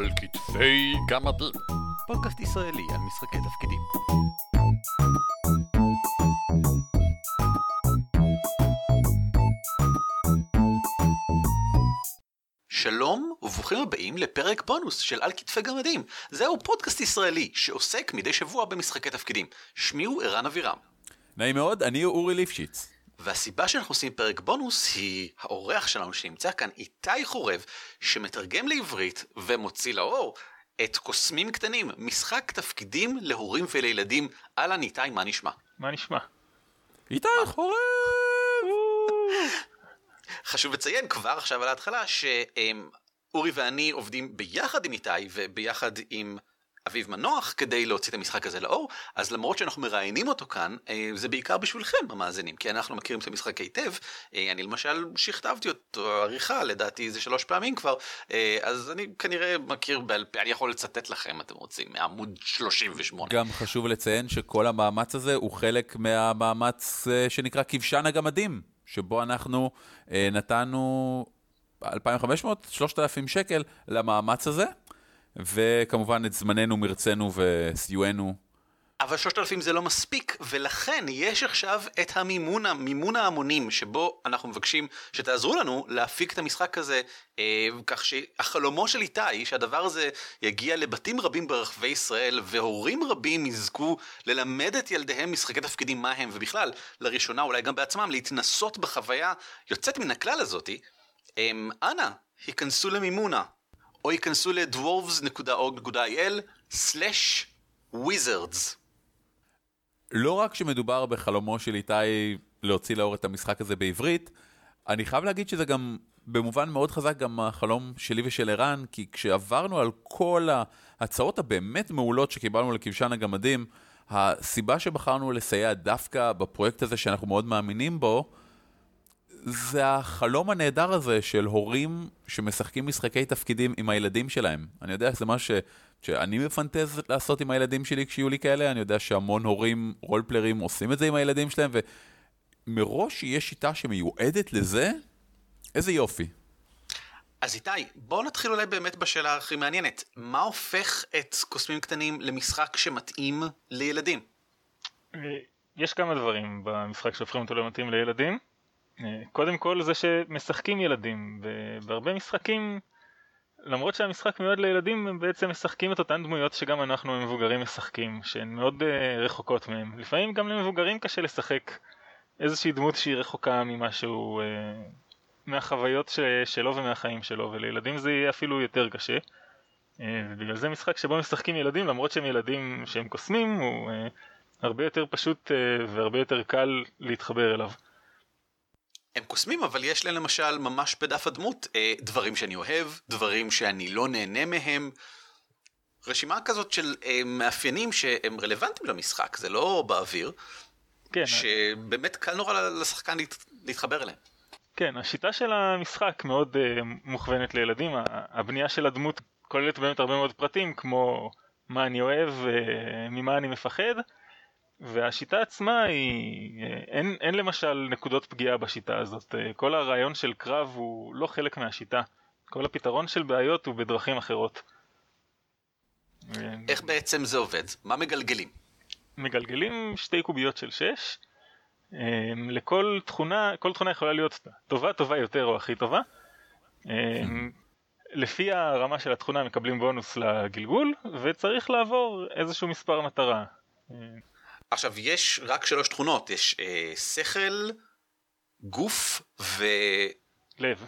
על כתפי גמדים. פודקאסט ישראלי על משחקי תפקידים. שלום וברוכים הבאים לפרק בונוס של על כתפי גמדים. זהו פודקאסט ישראלי שעוסק מדי שבוע במשחקי תפקידים. שמי הוא ערן אבירם. נעים מאוד, אני אורי ליפשיץ. והסיבה שאנחנו עושים פרק בונוס היא האורח שלנו שנמצא כאן, איתי חורב, שמתרגם לעברית ומוציא לאור את קוסמים קטנים, משחק תפקידים להורים ולילדים. אהלן איתי, מה נשמע? מה נשמע? איתי חורב! חשוב לציין כבר עכשיו על ההתחלה שאורי ואני עובדים ביחד עם איתי וביחד עם אביב מנוח כדי להוציא את המשחק הזה לאור אז למרות שאנחנו מראיינים אותו כאן אה, זה בעיקר בשבילכם המאזינים כי אנחנו מכירים את המשחק היטב אה, אני למשל שכתבתי אותו עריכה לדעתי זה שלוש פעמים כבר אה, אז אני כנראה מכיר בעל פה אני יכול לצטט לכם אתם רוצים מעמוד 38. גם חשוב לציין שכל המאמץ הזה הוא חלק מהמאמץ שנקרא כבשן הגמדים שבו אנחנו נתנו 2,500 3,000 שקל למאמץ הזה. וכמובן את זמננו, מרצנו וסיוענו. אבל 3,000 זה לא מספיק, ולכן יש עכשיו את המימון, המימון ההמונים, שבו אנחנו מבקשים שתעזרו לנו להפיק את המשחק הזה, אה, כך שהחלומו של איתי, שהדבר הזה יגיע לבתים רבים ברחבי ישראל, והורים רבים יזכו ללמד את ילדיהם משחקי תפקידים מה הם, ובכלל, לראשונה אולי גם בעצמם, להתנסות בחוויה יוצאת מן הכלל הזאתי, אה, אנא, היכנסו למימונה. או ייכנסו ל-dwarves.org.il/wizards. לא רק שמדובר בחלומו של איתי להוציא לאור את המשחק הזה בעברית, אני חייב להגיד שזה גם במובן מאוד חזק גם החלום שלי ושל ערן, כי כשעברנו על כל ההצעות הבאמת מעולות שקיבלנו לכבשן הגמדים, הסיבה שבחרנו לסייע דווקא בפרויקט הזה שאנחנו מאוד מאמינים בו, זה החלום הנהדר הזה של הורים שמשחקים משחקי תפקידים עם הילדים שלהם. אני יודע שזה משהו שאני מפנטז לעשות עם הילדים שלי כשיהיו לי כאלה, אני יודע שהמון הורים רולפלרים עושים את זה עם הילדים שלהם, ומראש יש שיטה שמיועדת לזה, איזה יופי. אז איתי, בואו נתחיל אולי באמת בשאלה הכי מעניינת. מה הופך את קוסמים קטנים למשחק שמתאים לילדים? אה, יש כמה דברים במשחק שהופכים אותו למתאים לילדים. אה, קודם כל זה שמשחקים ילדים, ובהרבה משחקים, למרות שהמשחק מיועד לילדים, הם בעצם משחקים את אותן דמויות שגם אנחנו המבוגרים משחקים, שהן מאוד uh, רחוקות מהם. לפעמים גם למבוגרים קשה לשחק איזושהי דמות שהיא רחוקה ממשהו, uh, מהחוויות שלו ומהחיים שלו, ולילדים זה יהיה אפילו יותר קשה. Uh, ובגלל זה משחק שבו משחקים ילדים, למרות שהם ילדים שהם קוסמים, הוא הרבה יותר פשוט והרבה יותר קל להתחבר אליו. הם קוסמים אבל יש להם למשל ממש בדף הדמות אה, דברים שאני אוהב, דברים שאני לא נהנה מהם. רשימה כזאת של אה, מאפיינים שהם רלוונטיים למשחק, זה לא באוויר. כן. שבאמת קל נורא לשחקן להת, להתחבר אליהם. כן, השיטה של המשחק מאוד uh, מוכוונת לילדים, הבנייה של הדמות כוללת באמת הרבה מאוד פרטים כמו מה אני אוהב, uh, ממה אני מפחד. והשיטה עצמה היא, אין, אין למשל נקודות פגיעה בשיטה הזאת, כל הרעיון של קרב הוא לא חלק מהשיטה, כל הפתרון של בעיות הוא בדרכים אחרות. איך בעצם זה עובד? מה מגלגלים? מגלגלים שתי קוביות של 6, לכל תכונה, כל תכונה יכולה להיות טובה, טובה יותר או הכי טובה. לפי הרמה של התכונה מקבלים בונוס לגלגול, וצריך לעבור איזשהו מספר מטרה. עכשיו יש רק שלוש תכונות יש אה, שכל גוף ו... לב.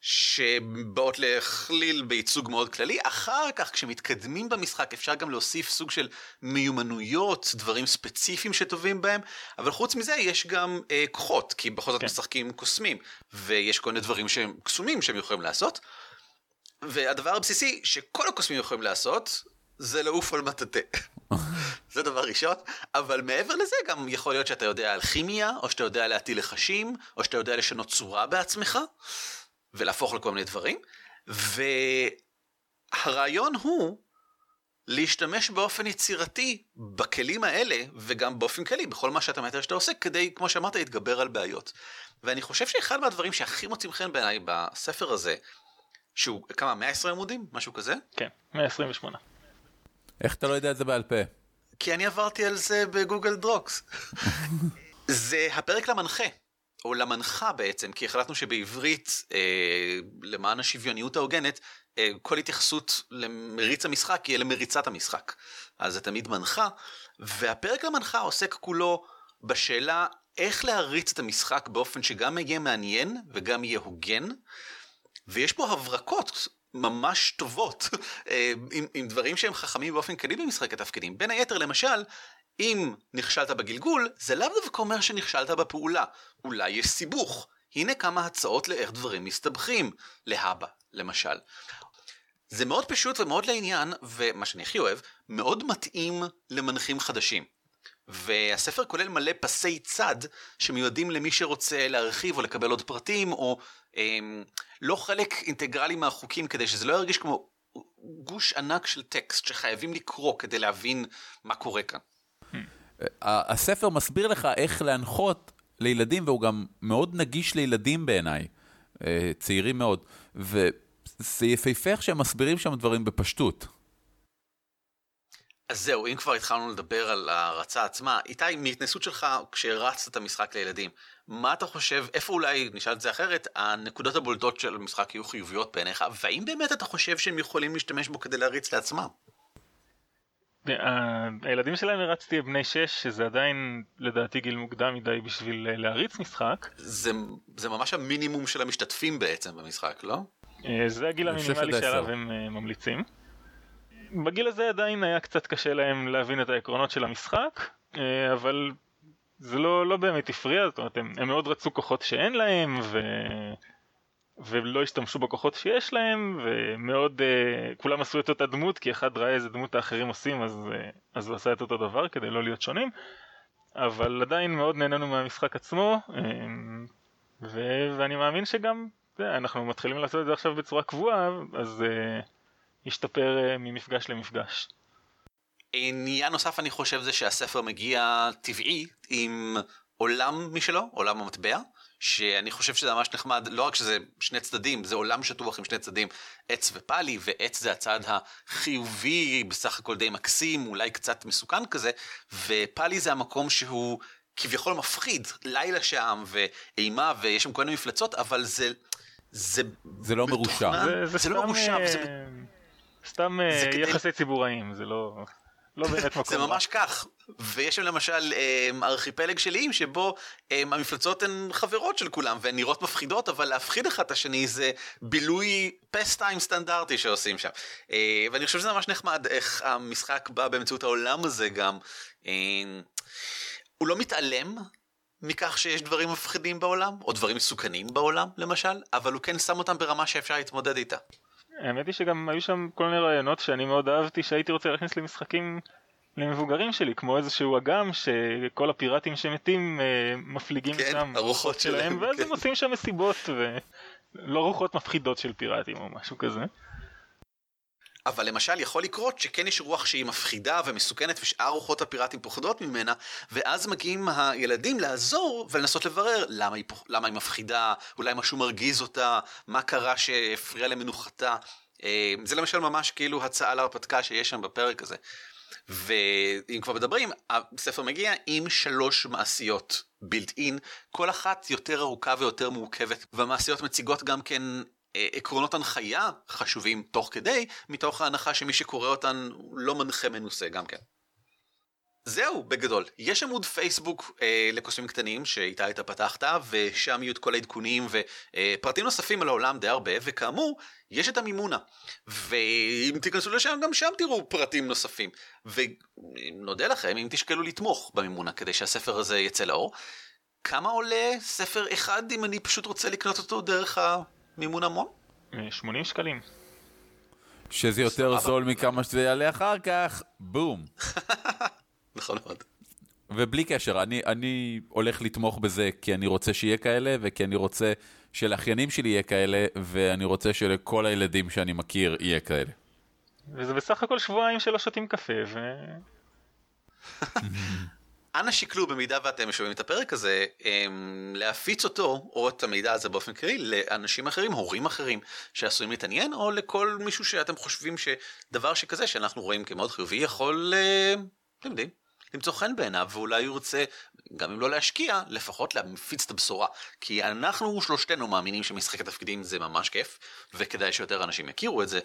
שבאות להכליל בייצוג מאוד כללי אחר כך כשמתקדמים במשחק אפשר גם להוסיף סוג של מיומנויות דברים ספציפיים שטובים בהם אבל חוץ מזה יש גם אה, כוחות כי בכל זאת כן. משחקים קוסמים ויש כל מיני דברים שהם קסומים שהם יכולים לעשות. והדבר הבסיסי שכל הקוסמים יכולים לעשות זה לעוף על מטאטה. זה דבר ראשון, אבל מעבר לזה גם יכול להיות שאתה יודע על כימיה, או שאתה יודע להטיל לחשים, או שאתה יודע לשנות צורה בעצמך, ולהפוך לכל מיני דברים, והרעיון הוא להשתמש באופן יצירתי בכלים האלה, וגם באופן כללי, בכל מה שאתה מתאר שאתה עושה, כדי, כמו שאמרת, להתגבר על בעיות. ואני חושב שאחד מהדברים שהכי מוצאים חן בעיניי בספר הזה, שהוא כמה 120 עמודים משהו כזה כן 128 איך אתה לא יודע את זה בעל פה? כי אני עברתי על זה בגוגל דרוקס. זה הפרק למנחה, או למנחה בעצם, כי החלטנו שבעברית, אה, למען השוויוניות ההוגנת, אה, כל התייחסות למריץ המשחק יהיה למריצת המשחק. אז זה תמיד מנחה, והפרק למנחה עוסק כולו בשאלה איך להריץ את המשחק באופן שגם יהיה מעניין וגם יהיה הוגן, ויש פה הברקות ממש טובות אה, עם, עם דברים שהם חכמים באופן כללי במשחק התפקידים. בין היתר למשל, אם נכשלת בגלגול, זה לאו דווקא אומר שנכשלת בפעולה. אולי יש סיבוך. הנה כמה הצעות לאיך דברים מסתבכים, להבא, למשל. זה מאוד פשוט ומאוד לעניין, ומה שאני הכי אוהב, מאוד מתאים למנחים חדשים. והספר כולל מלא פסי צד שמיועדים למי שרוצה להרחיב או לקבל עוד פרטים, או לא חלק אינטגרלי מהחוקים כדי שזה לא ירגיש כמו גוש ענק של טקסט שחייבים לקרוא כדי להבין מה קורה כאן. הספר מסביר לך איך להנחות לילדים, והוא גם מאוד נגיש לילדים בעיניי, אה, צעירים מאוד, וזה יפהפה איך שהם מסבירים שם דברים בפשטות. אז זהו, אם כבר התחלנו לדבר על ההרצה עצמה, איתי, מהתנסות שלך כשהרצת את המשחק לילדים, מה אתה חושב, איפה אולי, נשאל את זה אחרת, הנקודות הבולטות של המשחק יהיו חיוביות בעיניך, והאם באמת אתה חושב שהם יכולים להשתמש בו כדי להריץ לעצמם? הילדים שלהם הרצתי בני 6, שזה עדיין לדעתי גיל מוקדם מדי בשביל אה, להריץ משחק. זה, זה ממש המינימום של המשתתפים בעצם במשחק, לא? אה, זה הגיל המינימלי שעליו הם אה, ממליצים. בגיל הזה עדיין היה קצת קשה להם להבין את העקרונות של המשחק, אבל זה לא, לא באמת הפריע, זאת אומרת הם, הם מאוד רצו כוחות שאין להם ו... ולא השתמשו בכוחות שיש להם ומאוד uh, כולם עשו את אותה דמות כי אחד ראה איזה דמות האחרים עושים אז, uh, אז הוא עשה את אותו דבר כדי לא להיות שונים אבל עדיין מאוד נהנינו מהמשחק עצמו um, ו- ואני מאמין שגם זה, אנחנו מתחילים לעשות את זה עכשיו בצורה קבועה אז uh, ישתפר uh, ממפגש למפגש. עניין נוסף אני חושב זה שהספר מגיע טבעי עם עולם משלו, עולם המטבע, שאני חושב שזה ממש נחמד, לא רק שזה שני צדדים, זה עולם שטוח עם שני צדדים, עץ ופאלי, ועץ זה הצד החיובי, בסך הכל די מקסים, אולי קצת מסוכן כזה, ופאלי זה המקום שהוא כביכול מפחיד, לילה שם, ואימה, ויש שם כל מיני מפלצות, אבל זה... זה, זה לא מרושע. זה, זה, זה לא מרושע. אה, זה... סתם זה אה, יחסי כדי... ציבוריים, זה לא... לא באמת מקום. זה ממש כך, ויש שם למשל אמ, ארכיפלג של איים שבו אמ, המפלצות הן חברות של כולם והן נראות מפחידות, אבל להפחיד אחד את השני זה בילוי פסטיים סטנדרטי שעושים שם. אה, ואני חושב שזה ממש נחמד איך המשחק בא באמצעות העולם הזה גם. אמ, הוא לא מתעלם מכך שיש דברים מפחידים בעולם, או דברים מסוכנים בעולם למשל, אבל הוא כן שם אותם ברמה שאפשר להתמודד איתה. האמת היא שגם היו שם כל מיני רעיונות שאני מאוד אהבתי שהייתי רוצה להכניס למשחקים למבוגרים שלי כמו איזשהו אגם שכל הפיראטים שמתים אה, מפליגים כן, שם הרוחות שלהם ואז כן. הם עושים שם מסיבות ולא רוחות מפחידות של פיראטים או משהו כזה. אבל למשל יכול לקרות שכן יש רוח שהיא מפחידה ומסוכנת ושאר רוחות הפיראטים פוחדות ממנה ואז מגיעים הילדים לעזור ולנסות לברר למה היא, למה היא מפחידה, אולי משהו מרגיז אותה, מה קרה שהפריע למנוחתה. אה, זה למשל ממש כאילו הצעה להרפתקה שיש שם בפרק הזה. ואם כבר מדברים, הספר מגיע עם שלוש מעשיות בילט אין, כל אחת יותר ארוכה ויותר מורכבת, והמעשיות מציגות גם כן עקרונות הנחיה חשובים תוך כדי, מתוך ההנחה שמי שקורא אותן לא מנחה מנוסה גם כן. זהו בגדול יש עמוד פייסבוק אה, לקוסמים קטנים שאיתה אתה פתחת ושם יהיו את כל העדכונים ופרטים נוספים על העולם די הרבה וכאמור יש את המימונה ואם תיכנסו לשם גם שם תראו פרטים נוספים ונודה לכם אם תשקלו לתמוך במימונה כדי שהספר הזה יצא לאור. כמה עולה ספר אחד אם אני פשוט רוצה לקנות אותו דרך המימון המון? 80 שקלים. שזה יותר זול מכמה שזה יעלה אחר כך, בום. נכון מאוד. ובלי קשר, אני, אני הולך לתמוך בזה כי אני רוצה שיהיה כאלה, וכי אני רוצה שלאחיינים שלי יהיה כאלה, ואני רוצה שלכל הילדים שאני מכיר יהיה כאלה. וזה בסך הכל שבועיים שלא שותים קפה, ו... אנא שקלו במידה ואתם שומעים את הפרק הזה, אמ, להפיץ אותו, או את המידע הזה באופן כללי, לאנשים אחרים, הורים אחרים שעשויים להתעניין, או לכל מישהו שאתם חושבים שדבר שכזה שאנחנו רואים כמאוד חיובי יכול, אה, אתם יודעים, למצוא חן בעיניו, ואולי הוא ירצה, גם אם לא להשקיע, לפחות להפיץ את הבשורה. כי אנחנו שלושתנו מאמינים שמשחק התפקידים זה ממש כיף, וכדאי שיותר אנשים יכירו את זה.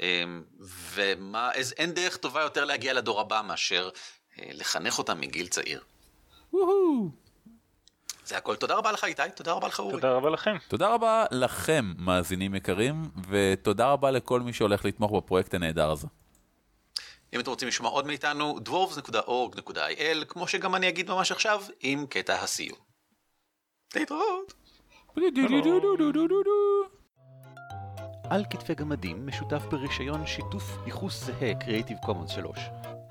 אמ, ומה, אז אין דרך טובה יותר להגיע לדור הבא מאשר לחנך אותם מגיל צעיר. זה הכל. תודה רבה לך איתי, תודה רבה לך אורי. תודה רבה לכם. תודה רבה לכם, מאזינים יקרים, ותודה רבה לכל מי שהולך לתמוך בפרויקט הנהדר הזה. אם אתם רוצים לשמוע עוד מאיתנו, dwarves.org.il, כמו שגם אני אגיד ממש עכשיו, עם קטע הסיום. להתראות. על כתפי גמדים משותף ברישיון שיתוף ייחוס זהה Creative Commons 3.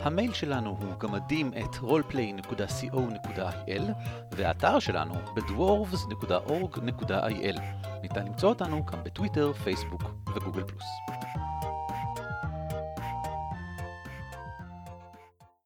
המייל שלנו הוא גמדים את roleplay.co.il והאתר שלנו בדוורבס.org.il. ניתן למצוא אותנו גם בטוויטר, פייסבוק וגוגל פלוס.